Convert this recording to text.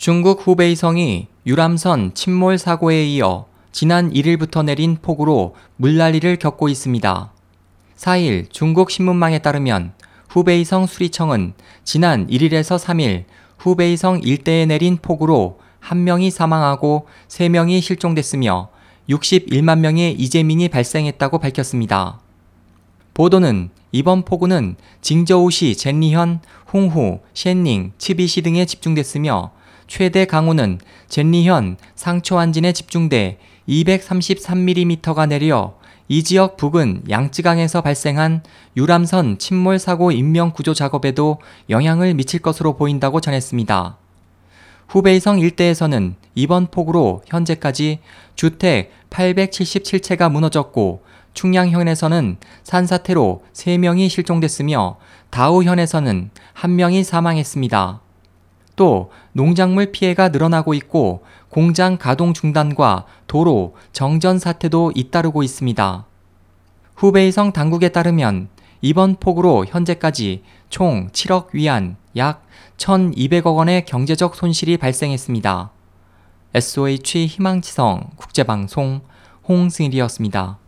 중국 후베이성이 유람선 침몰 사고에 이어 지난 1일부터 내린 폭우로 물난리를 겪고 있습니다. 4일 중국 신문망에 따르면 후베이성 수리청은 지난 1일에서 3일 후베이성 일대에 내린 폭우로 1명이 사망하고 3명이 실종됐으며 61만 명의 이재민이 발생했다고 밝혔습니다. 보도는 이번 폭우는 징저우시 젠리현, 홍후, 셴닝, 치비시 등에 집중됐으며 최대 강우는 젠리현, 상초안진에 집중돼 233mm가 내려 이 지역 북은 양쯔강에서 발생한 유람선 침몰 사고 인명 구조 작업에도 영향을 미칠 것으로 보인다고 전했습니다. 후베이성 일대에서는 이번 폭우로 현재까지 주택 877채가 무너졌고 충량현에서는 산사태로 3명이 실종됐으며 다우현에서는 1명이 사망했습니다. 또 농작물 피해가 늘어나고 있고 공장 가동 중단과 도로, 정전 사태도 잇따르고 있습니다. 후베이성 당국에 따르면 이번 폭우로 현재까지 총 7억 위안 약 1,200억 원의 경제적 손실이 발생했습니다. SOH 희망지성 국제방송 홍승일이었습니다.